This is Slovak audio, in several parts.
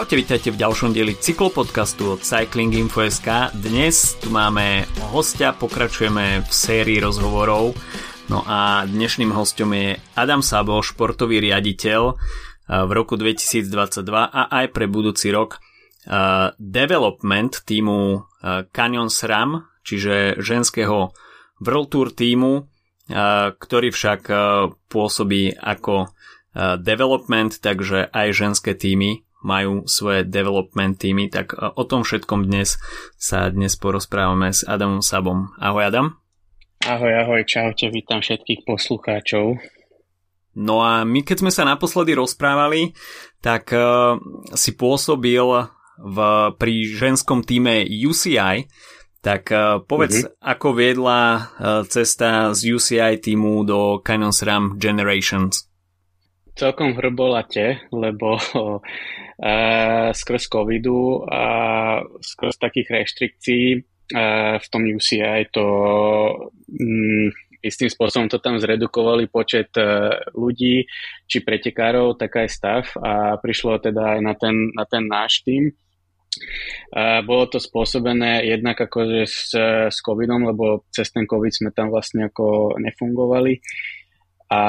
Čaute, vítajte v ďalšom dieli cyklopodcastu od Cycling Info.sk. Dnes tu máme hostia, pokračujeme v sérii rozhovorov. No a dnešným hostom je Adam Sabo, športový riaditeľ eh, v roku 2022 a aj pre budúci rok uh, development týmu uh, Canyon SRAM, čiže ženského World Tour týmu, ktorý však pôsobí ako development, takže aj ženské týmy majú svoje development týmy, tak e, o tom všetkom dnes sa dnes porozprávame s Adamom Sabom. Ahoj Adam. Ahoj, ahoj, čaute, vítam všetkých poslucháčov. No a my keď sme sa naposledy rozprávali, tak uh, si pôsobil v, pri ženskom týme UCI, tak uh, povedz, mm-hmm. ako viedla uh, cesta z UCI týmu do Canyon SRAM Generations? Celkom hrbolate, lebo uh, skrz covidu a skrz takých reštrikcií uh, v tom UCI to um, istým spôsobom to tam zredukovali počet uh, ľudí, či pretekárov, tak aj stav a prišlo teda aj na ten, na ten náš tým. Uh, bolo to spôsobené jednak akože s, s covidom, lebo cez ten covid sme tam vlastne ako nefungovali. A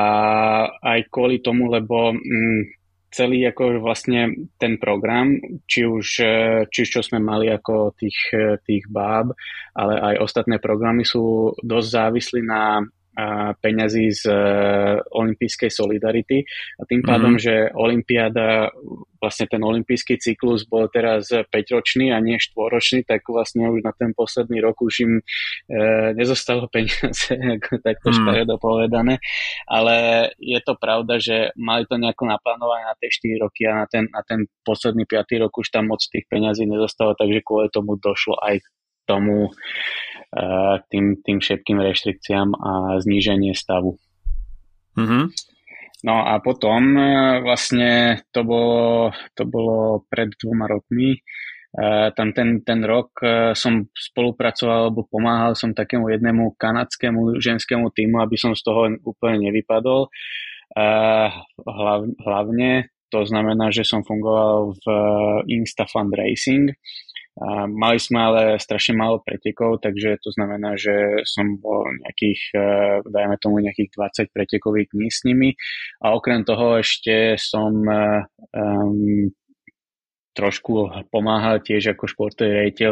aj kvôli tomu, lebo mm, celý ako vlastne ten program, či už, e, či už čo sme mali ako tých, e, tých báb, ale aj ostatné programy sú dosť závislí na peňazí z e, olympijskej solidarity a tým pádom, mm-hmm. že olympiáda, vlastne ten olympijský cyklus bol teraz 5-ročný a nie 4-ročný, tak vlastne už na ten posledný rok už im e, nezostalo peniaze, ako takto mm. škaredo povedané, ale je to pravda, že mali to nejako naplánované na tie 4 roky a na ten, na ten posledný 5. rok už tam moc tých peňazí nezostalo, takže kvôli tomu došlo aj k tomu tým, tým všetkým reštrikciám a zníženie stavu. Mm-hmm. No a potom e, vlastne to bolo, to bolo pred dvoma rokmi. E, tam ten, ten rok som spolupracoval alebo pomáhal som takému jednému kanadskému ženskému týmu, aby som z toho úplne nevypadol. Hlav, hlavne to znamená, že som fungoval v Insta Fundraising, a mali sme ale strašne málo pretekov, takže to znamená, že som bol nejakých, e, dajme tomu nejakých 20 pretekových dní s nimi. A okrem toho ešte som um, trošku pomáhal tiež ako športový rejiteľ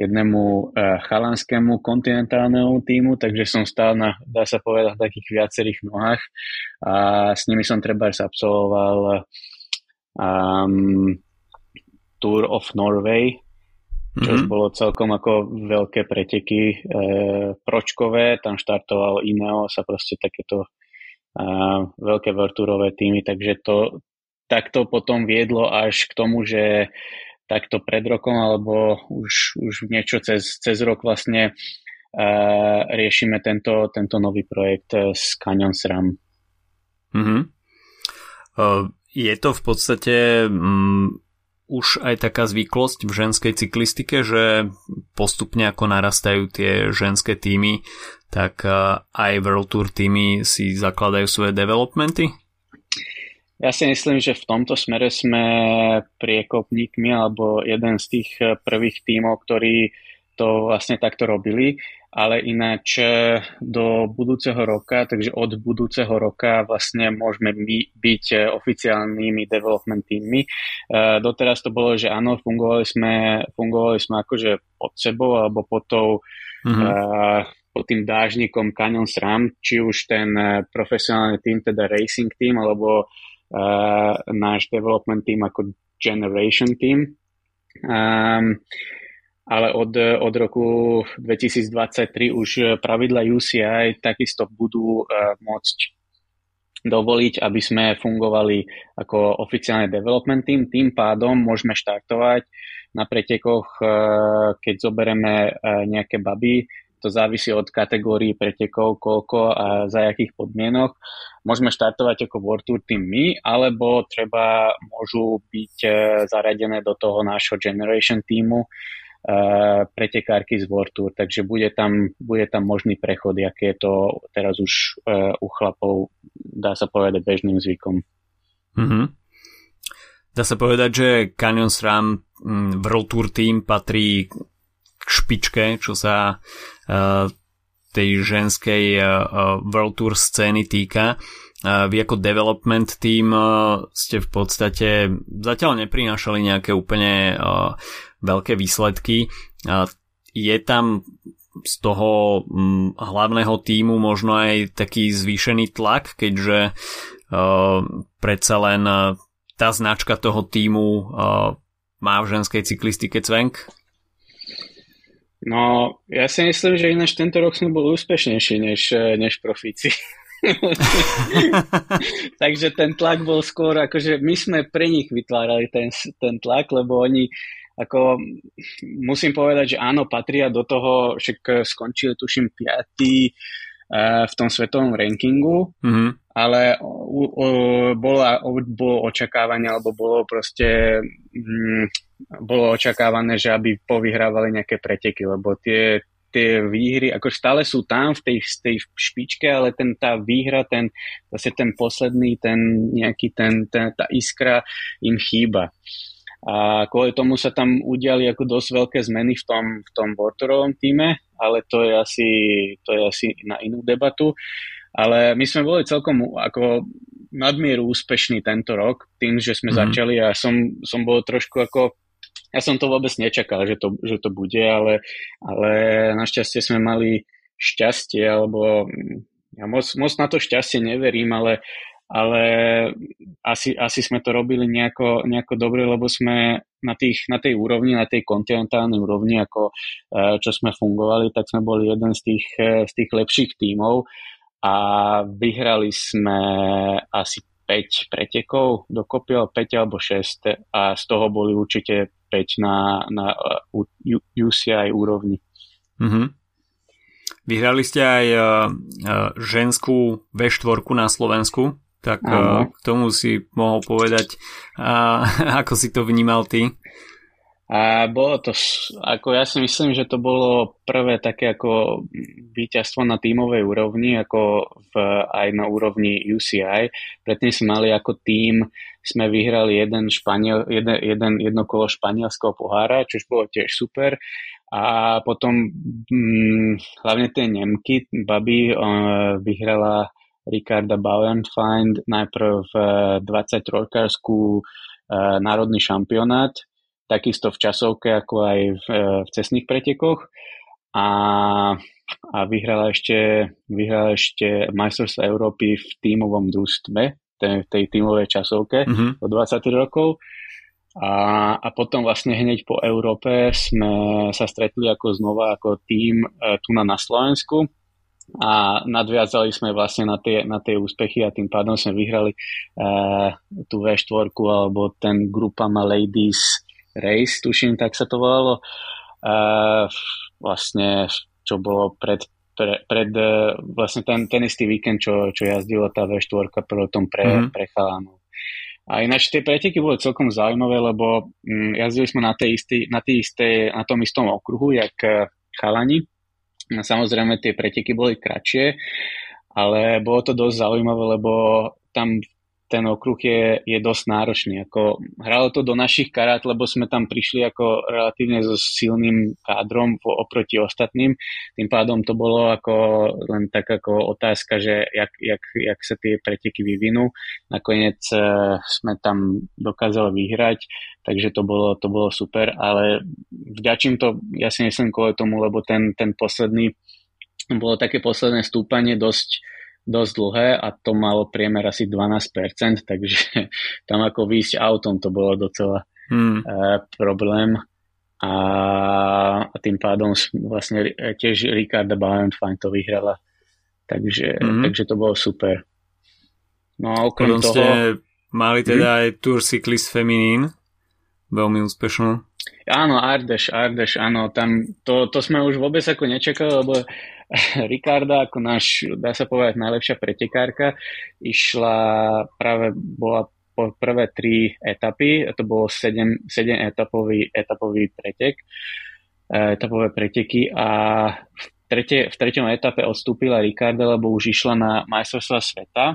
jednému uh, chalanskému kontinentálnemu týmu, takže som stál na, dá sa povedať, takých viacerých nohách. A s nimi som treba absolvoval um, Tour of Norway, čo mm-hmm. bolo celkom ako veľké preteky e, pročkové, tam štartoval Ineo sa proste takéto e, veľké vertúrové týmy, takže to takto potom viedlo až k tomu, že takto pred rokom alebo už, už niečo cez, cez rok vlastne e, riešime tento, tento nový projekt s Canyon SRAM. Mm-hmm. Uh, je to v podstate mm, už aj taká zvyklosť v ženskej cyklistike, že postupne ako narastajú tie ženské týmy, tak eh, aj World Tour týmy si zakladajú svoje developmenty? Ja si myslím, že v tomto smere sme priekopníkmi alebo jeden z tých eh, prvých tímov, ktorí to vlastne takto robili ale ináč e, do budúceho roka, takže od budúceho roka vlastne môžeme my byť e, oficiálnymi development týmmi. E, doteraz to bolo, že áno, fungovali sme, fungovali sme akože pod sebou alebo pod tou mm-hmm. pod tým dážnikom Canyon SRAM, či už ten profesionálny tým, teda racing team, alebo uh, náš development team ako generation team. Um, ale od, od roku 2023 už pravidla UCI takisto budú uh, môcť dovoliť, aby sme fungovali ako oficiálny development team. Tým pádom môžeme štartovať na pretekoch, uh, keď zoberieme uh, nejaké baby, to závisí od kategórií pretekov, koľko a za akých podmienok. Môžeme štartovať ako World Tour Team my, alebo treba môžu byť zaradené do toho nášho Generation týmu, pretekárky z World Tour, takže bude tam, bude tam možný prechod, aké je to teraz už uh, u chlapov, dá sa povedať, bežným zvykom. Mm-hmm. dá sa povedať, že Canyon SRAM mm, World Tour Team patrí k špičke, čo sa uh, tej ženskej uh, World Tour scény týka. Vy ako development team ste v podstate zatiaľ neprinášali nejaké úplne uh, veľké výsledky. Je tam z toho um, hlavného týmu možno aj taký zvýšený tlak, keďže uh, predsa len uh, tá značka toho týmu uh, má v ženskej cyklistike cvenk? No, ja si myslím, že ináč tento rok sme boli úspešnejší než, než profíci. Takže ten tlak bol skôr, akože my sme pre nich vytvárali ten, ten tlak, lebo oni ako musím povedať, že áno, patria do toho, však skončili tuším 5. Eh, v tom svetovom rankingu, mm-hmm. ale u, u, bolo, bolo očakávanie, alebo bolo proste mm, bolo očakávané, že aby povyhrávali nejaké preteky, lebo tie, tie výhry, ako stále sú tam v tej, tej špičke, ale ten, tá výhra, ten, zase ten posledný, ten nejaký, ten, ten, tá iskra im chýba. A kvôli tomu sa tam udiali ako dosť veľké zmeny v tom, v tom Vortorovom týme, ale to je, asi, to je asi na inú debatu. Ale my sme boli celkom ako nadmieru úspešní tento rok, tým, že sme mm. začali a som, som bol trošku ako ja som to vôbec nečakal, že to, že to bude, ale, ale našťastie sme mali šťastie, alebo ja moc, moc na to šťastie neverím, ale ale asi, asi sme to robili nejako, nejako dobre, lebo sme na, tých, na tej úrovni, na tej kontinentálnej úrovni, ako e, čo sme fungovali, tak sme boli jeden z tých, e, z tých lepších tímov a vyhrali sme asi 5 pretekov dokopy, 5 alebo 6 a z toho boli určite 5 na, na UCI úrovni. Mm-hmm. Vyhrali ste aj ženskú V4 na Slovensku, tak uh, k tomu si mohol povedať, uh, ako si to vnímal ty? A bolo to, ako ja si myslím, že to bolo prvé také ako víťazstvo na tímovej úrovni, ako v, aj na úrovni UCI. Predtým sme mali ako tím, sme vyhrali jeden, španiel, jeden, jeden, jedno kolo španielského pohára, čo bolo tiež super. A potom hm, hlavne tie Nemky, Babi uh, vyhrala Ricarda Bauernfeind najprv v 23-karskú eh, národný šampionát, takisto v časovke ako aj v, eh, v cestných pretekoch a, a vyhrala ešte, vyhrala ešte majstrovstvo Európy v tímovom družstve, tej, tej tímovej časovke mm-hmm. o 20 rokov. A, a potom vlastne hneď po Európe sme sa stretli ako znova ako tím tu na, na Slovensku a nadviazali sme vlastne na tie, na tie úspechy a tým pádom sme vyhrali uh, tú V4 alebo ten Grupama Ladies Race, tuším, tak sa to volalo. Uh, vlastne, čo bolo pred, pre, pred uh, vlastne ten, ten istý víkend, čo, čo jazdilo tá V4 tom pre, mm-hmm. pre chalanov. A ináč tie preteky boli celkom zaujímavé, lebo mm, jazdili sme na, tej istý, na, tej istej, na tom istom okruhu, jak chalani, Samozrejme tie preteky boli kratšie, ale bolo to dosť zaujímavé, lebo tam ten okruh je, je dosť náročný. Ako, hralo to do našich karát, lebo sme tam prišli ako relatívne so silným kádrom oproti ostatným. Tým pádom to bolo ako len tak ako otázka, že jak, jak, jak sa tie preteky vyvinú. Nakoniec uh, sme tam dokázali vyhrať, takže to bolo, to bolo super, ale vďačím to, ja si myslím kvôli tomu, lebo ten, ten posledný, bolo také posledné stúpanie dosť dosť dlhé a to malo priemer asi 12%, takže tam ako výjsť autom to bolo docela hmm. e, problém a, a tým pádom vlastne tiež Ricarda Bauernfein to vyhrala, takže, hmm. takže to bolo super. No a okrem Potom toho... ste mali teda hmm. aj Tour Cyclist Feminin, veľmi úspešnú. Áno, Ardeš, Ardeš, áno, tam to, to sme už vôbec ako nečakali, lebo Ricarda ako náš, dá sa povedať, najlepšia pretekárka, išla práve, bola po prvé tri etapy, to bolo 7, 7 etapový, etapový pretek, e, etapové preteky a v, tretie, v treťom etape odstúpila Ricarda, lebo už išla na majstrovstva sveta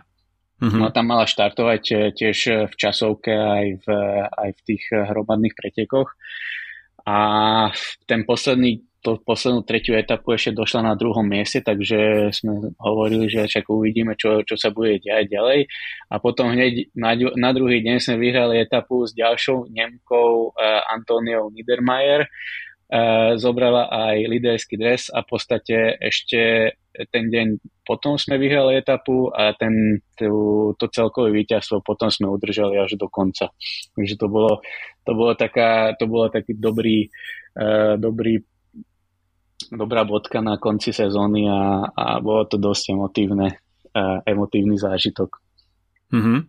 Mm-hmm. No tam mala štartovať tiež v časovke aj v, aj v tých hromadných pretekoch. A ten posledný to poslednú tretiu etapu ešte došla na druhom mieste, takže sme hovorili, že však uvidíme, čo, čo sa bude diať ďalej. A potom hneď na, na druhý deň sme vyhrali etapu s ďalšou Nemkou uh, Antoniou Niedermayer. Uh, zobrala aj líderský dres a v podstate ešte ten deň potom sme vyhrali etapu a ten, to, to celkové víťazstvo potom sme udržali až do konca. Takže to bolo, to bolo, taká, to bolo taký dobrý, uh, dobrý dobrá bodka na konci sezóny a, a bolo to dosť emotívne, uh, emotívny zážitok. Mm-hmm.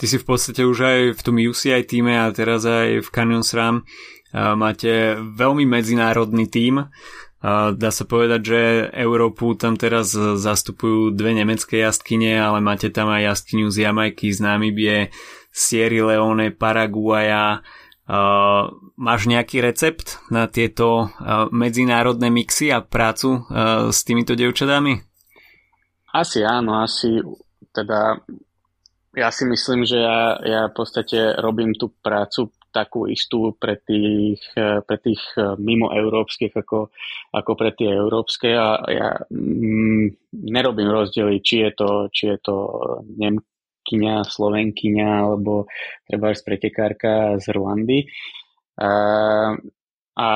Ty si v podstate už aj v tom UCI týme a teraz aj v Canyon SRAM máte veľmi medzinárodný tím. Dá sa povedať, že Európu tam teraz zastupujú dve nemecké jazdkyne, ale máte tam aj jazdkyňu z Jamajky, z Namibie, Sierra Leone, Paraguaja, Uh, máš nejaký recept na tieto uh, medzinárodné mixy a prácu uh, s týmito devčatami? Asi áno, asi teda ja si myslím, že ja, ja v podstate robím tú prácu takú istú pre tých, pre tých mimo európskych ako, ako pre tie európske a ja mm, nerobím rozdiely, či je to, či je to Nemkyňa, Slovenkyňa alebo treba aj pretekárka z Rwandy. A, a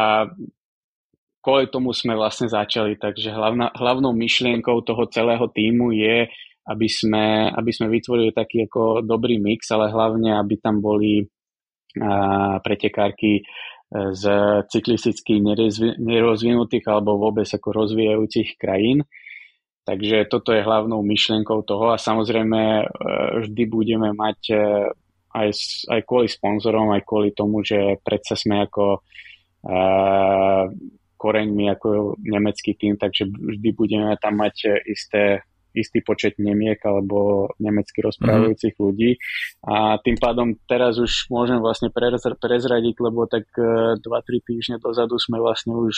kvôli tomu sme vlastne začali, takže hlavná, hlavnou myšlienkou toho celého týmu je, aby sme, aby sme vytvorili taký ako dobrý mix, ale hlavne, aby tam boli a, pretekárky e, z cyklisticky nerozvinutých alebo vôbec ako rozvíjajúcich krajín. Takže toto je hlavnou myšlienkou toho a samozrejme e, vždy budeme mať e, aj, aj kvôli sponzorom, aj kvôli tomu, že predsa sme ako uh, koreňmi ako nemecký tým, takže vždy budeme tam mať isté, istý počet nemiek alebo nemecky rozprávajúcich mm-hmm. ľudí a tým pádom teraz už môžem vlastne prezradiť, lebo tak 2-3 týždne dozadu sme vlastne už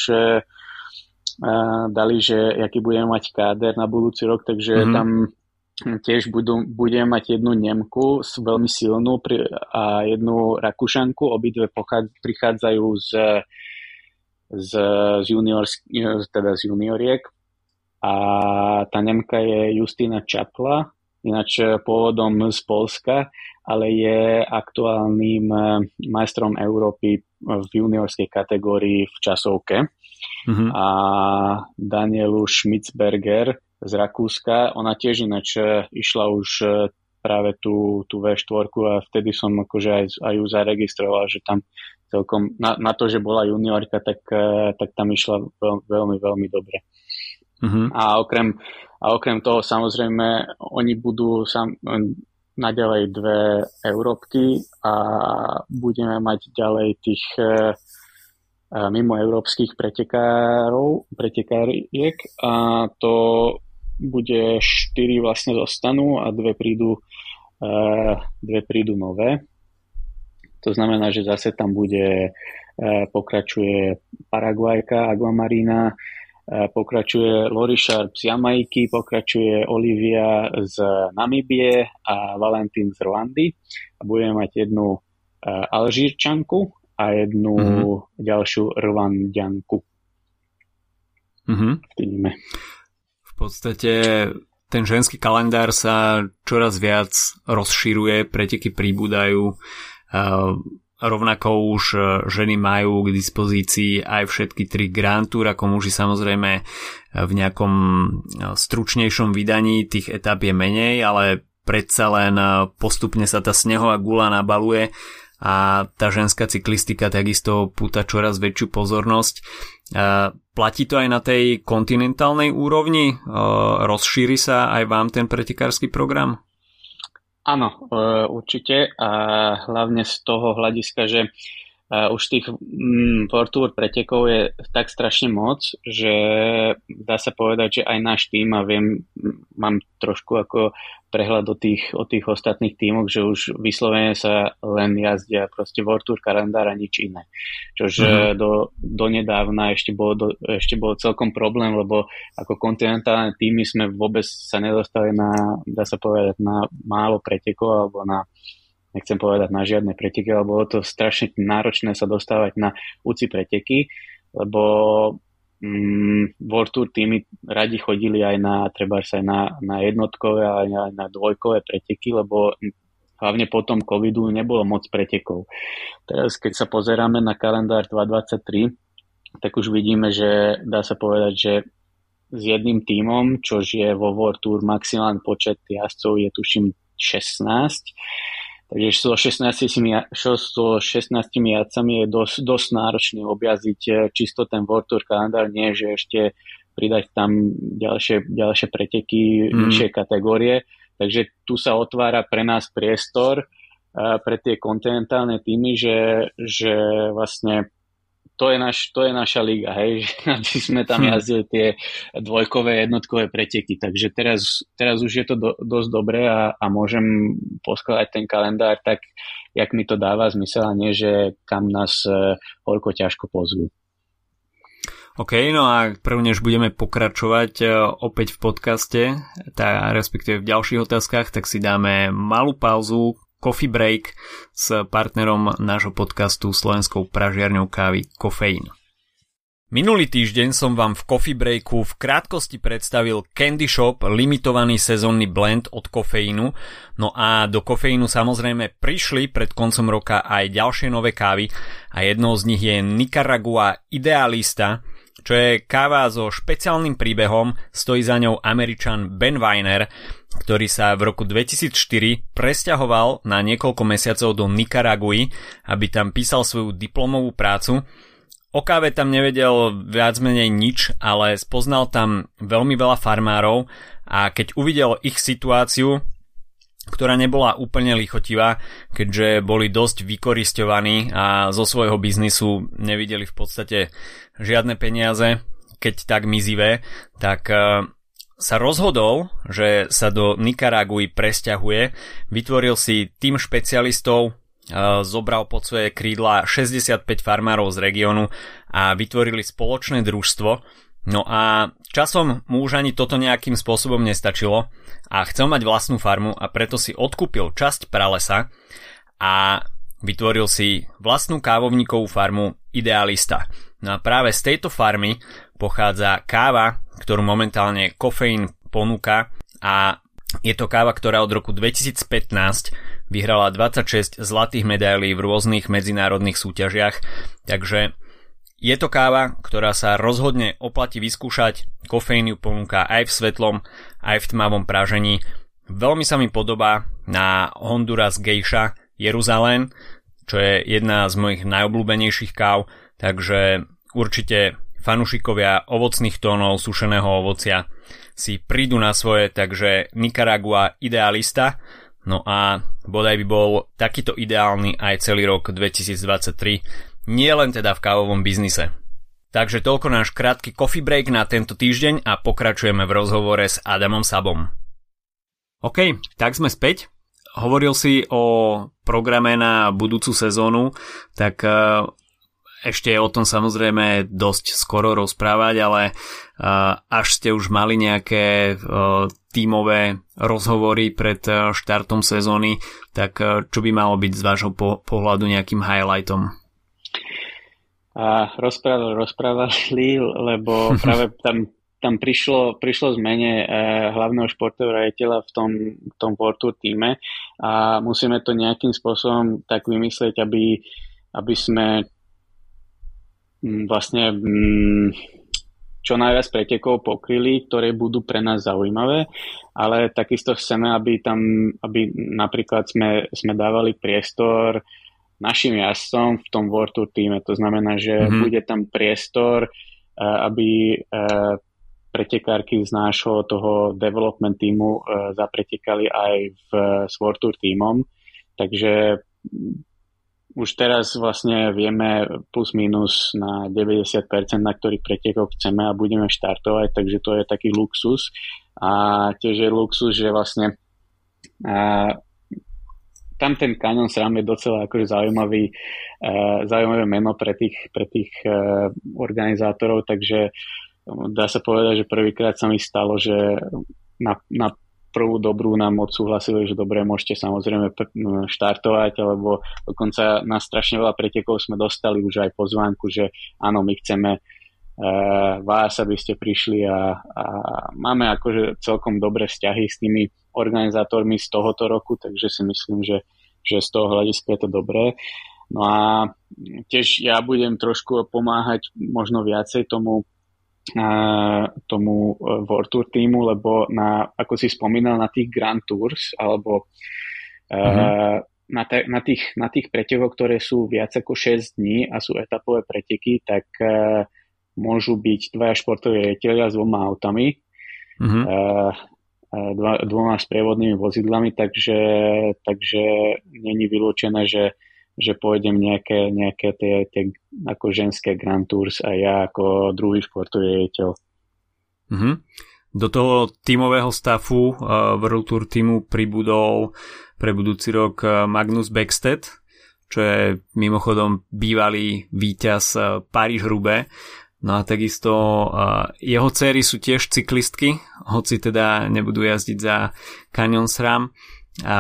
dali, že aký budeme mať káder na budúci rok, takže mm-hmm. tam tiež budú, budeme mať jednu Nemku veľmi silnú a jednu Rakúšanku, obidve prichádzajú z, z, z, junior, teda z junioriek. A tá Nemka je Justina Čapla, ináč pôvodom z Polska, ale je aktuálnym majstrom Európy v juniorskej kategórii v časovke mm-hmm. a Danielu Schmitzberger z Rakúska. Ona tiež ináč e, išla už e, práve tú, tú V4 a vtedy som akože aj, aj ju zaregistroval, že tam celkom, na, na to, že bola juniorka, tak, e, tak tam išla veľ, veľmi, veľmi dobre. Mm-hmm. A, okrem, a okrem toho samozrejme oni budú sam, naďalej dve európky a budeme mať ďalej tých mimo európskych pretekárov, pretekáriek a to bude 4 vlastne zostanú a dve prídu, dve prídu nové. To znamená, že zase tam bude pokračuje Paraguajka, Aguamarina, pokračuje Lori Sharp z Jamajky, pokračuje Olivia z Namibie a Valentín z Rwandy. A budeme mať jednu Alžírčanku a jednu mm-hmm. ďalšiu Rwandianku mm-hmm. v týme. V podstate ten ženský kalendár sa čoraz viac rozširuje, preteky príbudajú, rovnako už ženy majú k dispozícii aj všetky tri Grand Tour, ako muži samozrejme v nejakom stručnejšom vydaní tých etap je menej, ale predsa len postupne sa tá snehová gula nabaluje a tá ženská cyklistika takisto púta čoraz väčšiu pozornosť. Platí to aj na tej kontinentálnej úrovni? Rozšíri sa aj vám ten pretekársky program? Áno, e, určite a hlavne z toho hľadiska, že uh, už tých mm, Tour pretekov je tak strašne moc, že dá sa povedať, že aj náš tým a viem, mám trošku ako prehľad o tých, o tých ostatných tímoch, že už vyslovene sa len jazdia proste World Tour kalendár a nič iné. Čože mm-hmm. do, do nedávna ešte bolo, do, ešte bolo celkom problém, lebo ako kontinentálne týmy sme vôbec sa nedostali na, dá sa povedať, na málo pretekov alebo na nechcem povedať na žiadne preteky, ale bolo to strašne náročné sa dostávať na UCI preteky, lebo mm, World Tour týmy radi chodili aj na, treba aj na, na jednotkové, aj na, na dvojkové preteky, lebo hlavne po tom covidu nebolo moc pretekov. Teraz, keď sa pozeráme na kalendár 2023, tak už vidíme, že dá sa povedať, že s jedným tímom, čož je vo World Tour maximálny počet jazdcov je tuším 16, Takže so 16, so 16 jacami je dosť, dosť náročné objazdiť eh, čisto ten World Tour kalendár, nie že ešte pridať tam ďalšie, ďalšie preteky mm. vyššie kategórie. Takže tu sa otvára pre nás priestor uh, pre tie kontinentálne týmy, že, že vlastne to je, naš, to je naša liga, hej, aby sme tam hm. jazdili tie dvojkové, jednotkové preteky. Takže teraz, teraz už je to do, dosť dobré a, a môžem poskladať ten kalendár tak, jak mi to dáva zmysel a nie, že kam nás uh, horko ťažko pozvú. OK, no a prv než budeme pokračovať e, opäť v podcaste, tá, respektíve v ďalších otázkach, tak si dáme malú pauzu, Coffee Break s partnerom nášho podcastu slovenskou pražiarňou kávy Kofeín. Minulý týždeň som vám v Coffee Breaku v krátkosti predstavil Candy Shop limitovaný sezónny blend od kofeínu, no a do kofeínu samozrejme prišli pred koncom roka aj ďalšie nové kávy a jednou z nich je Nicaragua Idealista, čo je káva so špeciálnym príbehom, stojí za ňou Američan Ben Weiner, ktorý sa v roku 2004 presťahoval na niekoľko mesiacov do Nikaraguji, aby tam písal svoju diplomovú prácu. O káve tam nevedel viac menej nič, ale spoznal tam veľmi veľa farmárov a keď uvidel ich situáciu, ktorá nebola úplne lichotivá, keďže boli dosť vykoristovaní a zo svojho biznisu nevideli v podstate žiadne peniaze, keď tak mizivé, tak eh, sa rozhodol, že sa do Nikaraguji presťahuje, vytvoril si tým špecialistov, zobral pod svoje krídla 65 farmárov z regiónu a vytvorili spoločné družstvo. No a časom mu už ani toto nejakým spôsobom nestačilo a chcel mať vlastnú farmu a preto si odkúpil časť pralesa a vytvoril si vlastnú kávovníkovú farmu Idealista. No a práve z tejto farmy pochádza káva, ktorú momentálne kofeín ponúka a je to káva, ktorá od roku 2015 vyhrala 26 zlatých medailí v rôznych medzinárodných súťažiach, takže je to káva, ktorá sa rozhodne oplatí vyskúšať, kofeín ju ponúka aj v svetlom, aj v tmavom pražení. Veľmi sa mi podobá na Honduras Geisha Jeruzalén, čo je jedna z mojich najobľúbenejších káv, takže určite fanúšikovia ovocných tónov sušeného ovocia si prídu na svoje, takže Nicaragua idealista, no a bodaj by bol takýto ideálny aj celý rok 2023, nie len teda v kávovom biznise. Takže toľko náš krátky coffee break na tento týždeň a pokračujeme v rozhovore s Adamom Sabom. OK, tak sme späť. Hovoril si o programe na budúcu sezónu, tak eh, ešte je o tom samozrejme dosť skoro rozprávať, ale až ste už mali nejaké tímové rozhovory pred štartom sezóny, tak čo by malo byť z vášho pohľadu nejakým highlightom? A rozprávali, rozprávali, lebo práve tam, tam prišlo, prišlo zmene hlavného športového rejiteľa v tom, v tom World Tour týme a musíme to nejakým spôsobom tak vymyslieť, aby, aby sme vlastne mm, čo najviac pretekov pokryli, ktoré budú pre nás zaujímavé, ale takisto chceme, aby tam, aby napríklad sme, sme dávali priestor našim jazdcom v tom World Tour týme. To znamená, že mm-hmm. bude tam priestor, eh, aby eh, pretekárky z nášho toho development týmu eh, zapretekali aj v, s World Tour týmom. Takže už teraz vlastne vieme plus minus na 90% na ktorých pretekoch chceme a budeme štartovať, takže to je taký luxus. A tiež je luxus, že vlastne a, tam ten Canyon SRAM je docela akože zaujímavý, uh, zaujímavé meno pre tých, pre tých uh, organizátorov, takže dá sa povedať, že prvýkrát sa mi stalo, že na, na prvú dobrú nám odsúhlasili, že dobre, môžete samozrejme štartovať, alebo dokonca na strašne veľa pretekov sme dostali už aj pozvánku, že áno, my chceme uh, vás, aby ste prišli a, a máme akože celkom dobré vzťahy s tými organizátormi z tohoto roku, takže si myslím, že, že z toho hľadiska je to dobré. No a tiež ja budem trošku pomáhať možno viacej tomu tomu e, World Tour týmu, lebo na, ako si spomínal, na tých Grand Tours alebo mm-hmm. na, te, na, tých, na tých pretekoch, ktoré sú viac ako 6 dní a sú etapové preteky, tak uh, môžu byť dvaja športoví rejiteľia s dvoma autami, mm-hmm. dva, dvoma sprievodnými vozidlami, takže, takže není vylúčené, že že pôjdem nejaké, nejaké tie, tie ako ženské Grand Tours a ja ako druhý športový riaditeľ. Mm-hmm. Do toho tímového stafu uh, World Tour týmu pribudol pre budúci rok uh, Magnus Beckstedt, čo je mimochodom bývalý víťaz uh, Paríž-Roubaix. No a takisto uh, jeho céry sú tiež cyklistky, hoci teda nebudú jazdiť za Canyon SRAM. A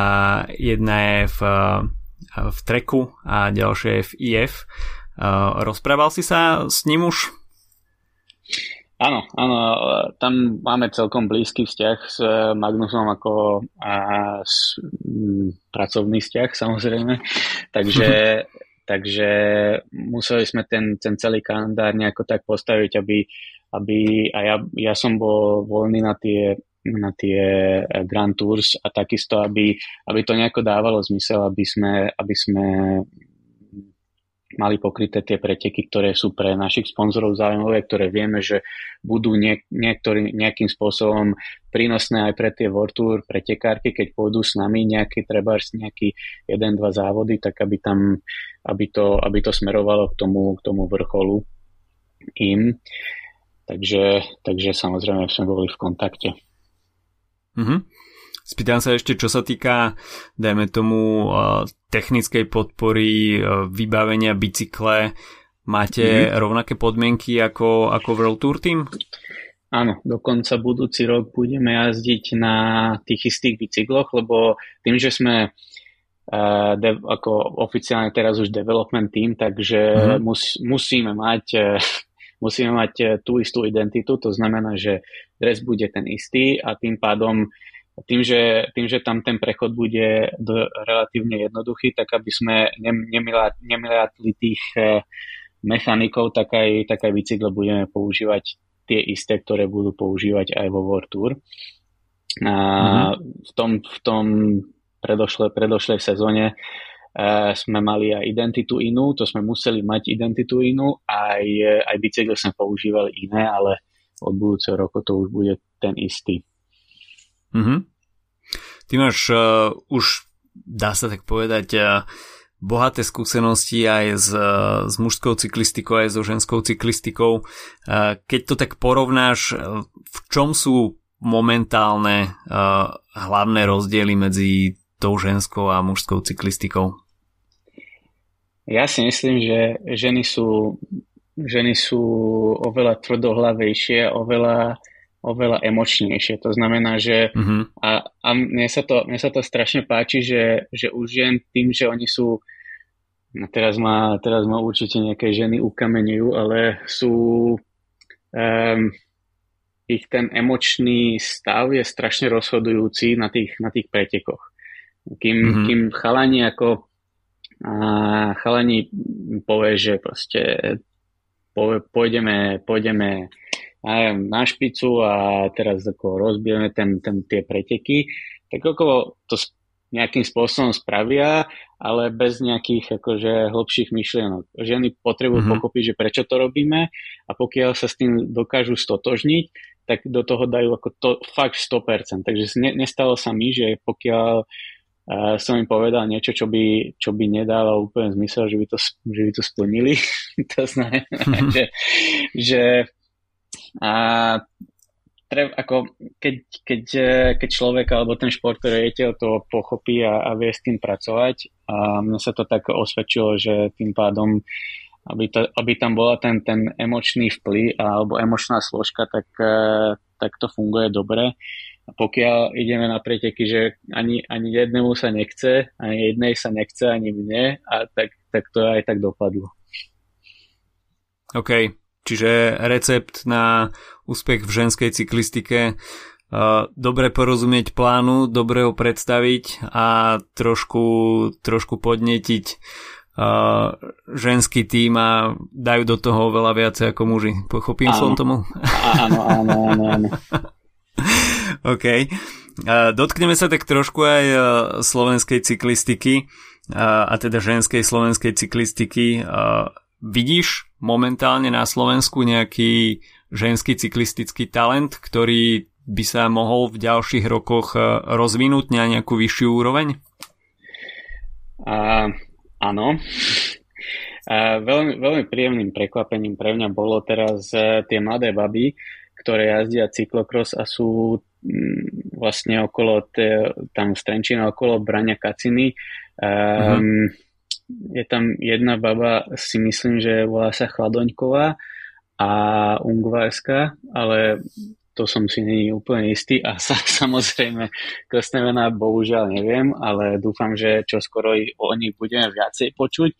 jedna je v v Treku a ďalšie v IF. Rozprával si sa s ním už? Áno, áno, tam máme celkom blízky vzťah s Magnusom ako a s, m, pracovný vzťah samozrejme, takže, takže museli sme ten, ten celý kalendár nejako tak postaviť, aby, aby a ja, ja som bol voľný na tie na tie eh, Grand Tours a takisto, aby, aby to nejako dávalo zmysel, aby sme, aby sme mali pokryté tie preteky, ktoré sú pre našich sponzorov zaujímavé, ktoré vieme, že budú niek- niektorý, nejakým spôsobom prínosné aj pre tie World Tour pretekárky, keď pôjdu s nami nejaký, treba nejaký jeden, dva závody, tak aby tam, aby to, aby to smerovalo k tomu, k tomu vrcholu im. Takže, takže samozrejme sme boli v kontakte. Mm-hmm. Spýtam sa ešte, čo sa týka, dajme tomu, technickej podpory, vybavenia bicykle. Máte mm-hmm. rovnaké podmienky ako, ako World Tour Team? Áno, dokonca budúci rok budeme jazdiť na tých istých bicykloch, lebo tým, že sme uh, de- ako oficiálne teraz už development team, takže mm-hmm. mus- musíme mať uh, musíme mať e, tú istú identitu, to znamená, že dres bude ten istý a tým pádom tým že, tým, že tam ten prechod bude do, relatívne jednoduchý, tak aby sme nemilátli tých e, mechanikov, tak aj, tak aj bicykle budeme používať tie isté, ktoré budú používať aj vo World Tour. A mm-hmm. v tom, v tom predošle, predošlej sezóne sme mali aj identitu inú, to sme museli mať identitu inú, aj, aj bicykel sme používali iné, ale od budúceho roku to už bude ten istý. Mm-hmm. Ty máš uh, už, dá sa tak povedať, uh, bohaté skúsenosti aj s, uh, s mužskou cyklistikou, aj so ženskou cyklistikou. Uh, keď to tak porovnáš, uh, v čom sú momentálne uh, hlavné rozdiely medzi tou ženskou a mužskou cyklistikou? Ja si myslím, že ženy sú, ženy sú oveľa tvrdohlavejšie, oveľa, oveľa emočnejšie. To znamená, že mm-hmm. a, a mne, sa to, mne sa to strašne páči, že, že už žen tým, že oni sú no teraz ma, teraz ma určite nejaké ženy ukamenujú, ale sú um, ich ten emočný stav je strašne rozhodujúci na tých, na tých pretekoch. Kým, mm-hmm. kým chalani ako a chalani povie, že proste pôjdeme, pôjdeme na špicu a teraz ako rozbijeme ten, ten, tie preteky, tak ako to nejakým spôsobom spravia, ale bez nejakých akože hlbších myšlienok. Ženy potrebujú mm-hmm. pochopiť, že prečo to robíme a pokiaľ sa s tým dokážu stotožniť, tak do toho dajú ako to fakt 100%. Takže nestalo sa mi, že pokiaľ uh, som im povedal niečo, čo by, čo by nedalo úplne zmysel, že by to, že by to splnili. to znamená, mm-hmm. že, že a, treb, ako keď, keď, keď človek alebo ten šport, ktorý je to pochopí a, a vie s tým pracovať a mne sa to tak osvedčilo, že tým pádom aby, to, aby tam bola ten, ten emočný vplyv alebo emočná složka, tak, tak to funguje dobre. A pokiaľ ideme na preteky, že ani, ani jednému sa nechce, ani jednej sa nechce, ani mne, a tak, tak to aj tak dopadlo. OK, čiže recept na úspech v ženskej cyklistike dobre porozumieť plánu, dobre ho predstaviť a trošku, trošku podnetiť uh, ženský tým a dajú do toho veľa viacej ako muži. Pochopím áno. som tomu? Áno, áno, áno, áno. OK. Dotkneme sa tak trošku aj slovenskej cyklistiky a teda ženskej slovenskej cyklistiky. Vidíš momentálne na Slovensku nejaký ženský cyklistický talent, ktorý by sa mohol v ďalších rokoch rozvinúť na nejakú vyššiu úroveň? A, áno. A veľmi, veľmi príjemným prekvapením pre mňa bolo teraz e, tie mladé baby, ktoré jazdia cyklokros a sú mm, vlastne okolo, te, tam v Strenčine okolo Brania Kaciny. Um. Je tam jedna baba, si myslím, že volá sa Chladoňková a Ungvarská, ale to som si není úplne istý a sa, samozrejme krstné mená bohužiaľ neviem, ale dúfam, že čo skoro o nich budeme viacej počuť.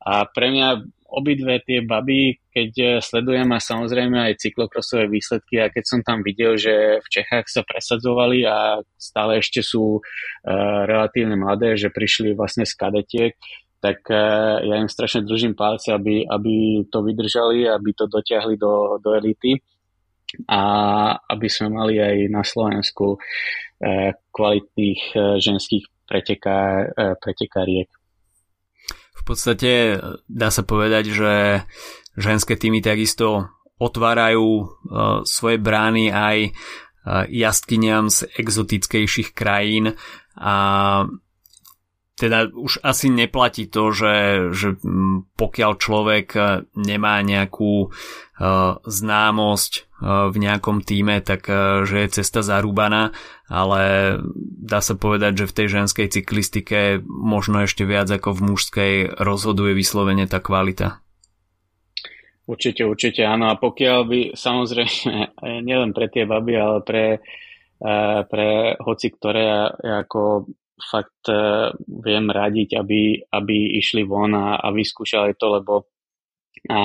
A pre mňa obidve tie baby, keď sledujem a samozrejme aj cyklokrosové výsledky a keď som tam videl, že v Čechách sa presadzovali a stále ešte sú uh, relatívne mladé, že prišli vlastne z kadetiek, tak uh, ja im strašne držím palce, aby, aby to vydržali, aby to dotiahli do, do elity a aby sme mali aj na Slovensku uh, kvalitných uh, ženských preteká, uh, pretekáriek v podstate dá sa povedať, že ženské týmy takisto otvárajú svoje brány aj jazdkyniam z exotickejších krajín. A teda už asi neplatí to, že, že pokiaľ človek nemá nejakú uh, známosť uh, v nejakom týme, tak uh, že je cesta zarúbaná, ale dá sa povedať, že v tej ženskej cyklistike možno ešte viac ako v mužskej rozhoduje vyslovene tá kvalita. Určite, určite áno. A pokiaľ by samozrejme nielen pre tie baby, ale pre, pre hoci ktoré ako fakt uh, viem radiť, aby, aby išli von a, a vyskúšali to, lebo a,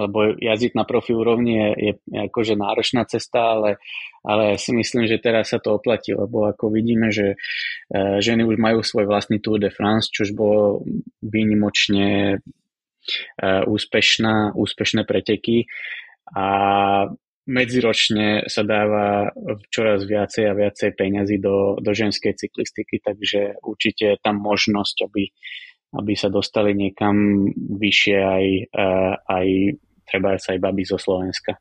lebo jazdiť na profi úrovni je, je, akože náročná cesta, ale, ale si myslím, že teraz sa to oplatí, lebo ako vidíme, že uh, ženy už majú svoj vlastný Tour de France, čož bolo výnimočne uh, úspešná, úspešné preteky. A medziročne sa dáva čoraz viacej a viacej peňazí do, do ženskej cyklistiky, takže určite je tam možnosť, aby, aby sa dostali niekam vyššie aj, aj treba sa aj baby zo Slovenska.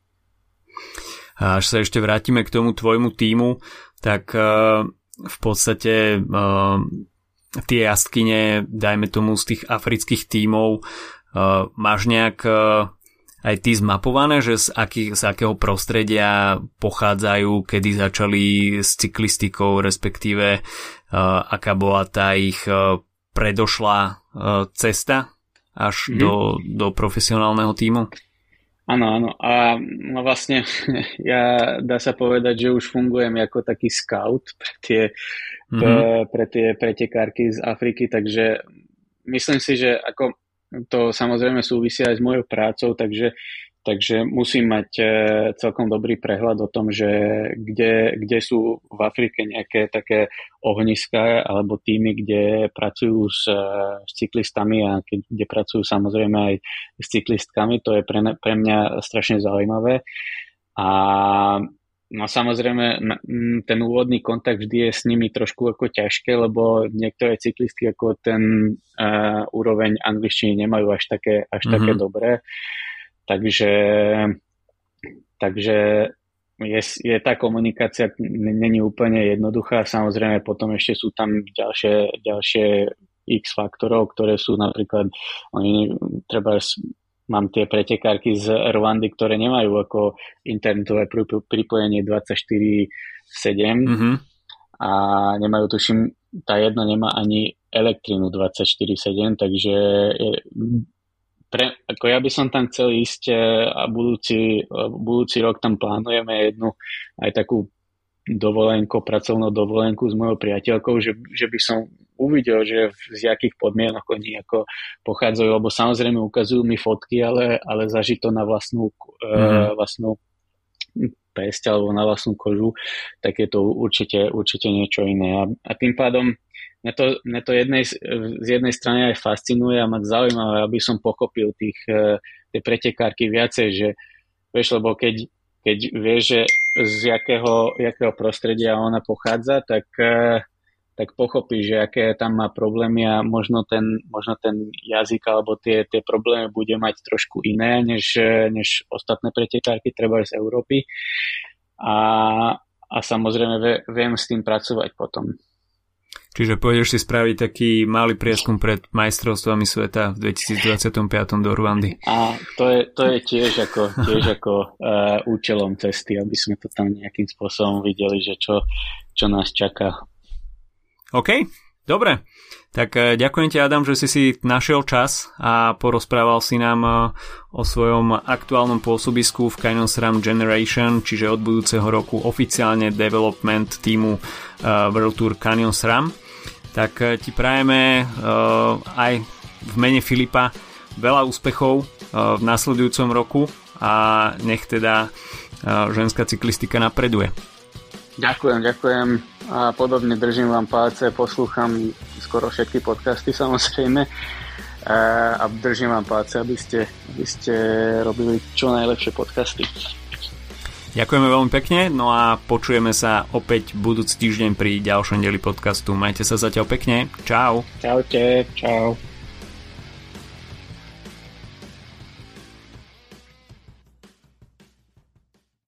A až sa ešte vrátime k tomu tvojmu týmu, tak uh, v podstate uh, tie jazdkyne, dajme tomu z tých afrických tímov, uh, máš nejak aj ty zmapované, že z, aký, z akého prostredia pochádzajú, kedy začali s cyklistikou, respektíve uh, aká bola tá ich uh, predošlá uh, cesta až mm-hmm. do, do profesionálneho týmu? Áno, áno. A no vlastne ja dá sa povedať, že už fungujem ako taký scout pre tie, mm-hmm. pre, pre tie pretekárky z Afriky, takže myslím si, že ako to samozrejme súvisí aj s mojou prácou, takže, takže musím mať e, celkom dobrý prehľad o tom, že kde, kde sú v Afrike nejaké také ohniska alebo týmy, kde pracujú s, e, s cyklistami a kde pracujú samozrejme aj s cyklistkami. To je pre, pre mňa strašne zaujímavé. A No samozrejme, ten úvodný kontakt vždy je s nimi trošku ako ťažké, lebo niektoré cyklistky ako ten uh, úroveň angličtiny nemajú až také, až mm-hmm. také dobré. Takže, takže je, je tá komunikácia není úplne jednoduchá. Samozrejme, potom ešte sú tam ďalšie, ďalšie x faktorov, ktoré sú napríklad, oni treba mám tie pretekárky z Rwandy, ktoré nemajú ako internetové pripojenie 24-7 mm-hmm. a nemajú, tuším, tá jedna nemá ani elektrinu 24-7, takže pre, ako ja by som tam chcel ísť e, a budúci, e, budúci rok tam plánujeme jednu aj takú dovolenku, pracovnú dovolenku s mojou priateľkou, že, že by som uvidel, že z jakých podmienok oni ako pochádzajú, lebo samozrejme ukazujú mi fotky, ale, ale zažiť to na vlastnú, mm. uh, vlastnú pesť alebo na vlastnú kožu, tak je to určite, určite niečo iné. A, a tým pádom mňa to, mňa to jednej, z jednej strany aj fascinuje a mať zaujímavé, aby som pochopil tých, uh, tie pretekárky viacej, že vieš, lebo keď, keď vieš, že z jakého, jakého prostredia ona pochádza, tak, eh, tak pochopí, že aké tam má problémy a možno ten, možno ten jazyk alebo tie, tie problémy bude mať trošku iné než, než ostatné pretekárky, treba z Európy. A, a samozrejme viem s tým pracovať potom. Čiže pôjdeš si spraviť taký malý prieskum pred majstrovstvami sveta v 2025 do Rwandy. A to je, to je tiež ako, tiež ako uh, účelom cesty, aby sme to tam nejakým spôsobom videli, že čo, čo nás čaká. OK, dobre. Tak uh, ďakujem ti Adam, že si si našiel čas a porozprával si nám uh, o svojom aktuálnom pôsobisku v Canyon SRAM Generation, čiže od budúceho roku oficiálne development týmu World Tour Canyon SRAM tak eh, ti prajeme eh, aj v mene Filipa veľa úspechov eh, v nasledujúcom roku a nech teda ženská cyklistika napreduje. Ďakujem, ďakujem a podobne držím vám palce, poslúcham skoro všetky podcasty samozrejme a držím vám palce, aby ste, aby ste robili čo najlepšie podcasty. Ďakujeme veľmi pekne, no a počujeme sa opäť budúci týždeň pri ďalšom deli podcastu. Majte sa zatiaľ pekne. Čau. Čaute, čau.